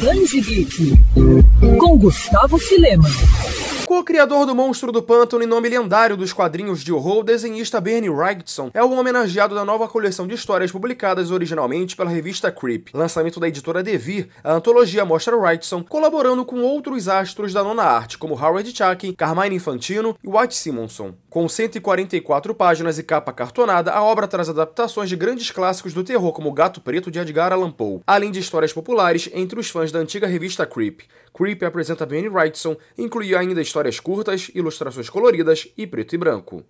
Danji Geek, com Gustavo Filema. Co-criador do Monstro do Pântano e nome lendário dos quadrinhos de horror, o desenhista Bernie Wrightson é o homenageado da nova coleção de histórias publicadas originalmente pela revista Creep. Lançamento da editora Devir, a antologia mostra Wrightson colaborando com outros astros da nona arte, como Howard Chuck, Carmine Infantino e White Simonson. Com 144 páginas e capa cartonada, a obra traz adaptações de grandes clássicos do terror, como Gato Preto de Edgar Allan Poe, além de histórias populares entre os fãs da antiga revista Creep. Creep apresenta Bernie Wrightson, inclui ainda histórias curtas, ilustrações coloridas e preto e branco.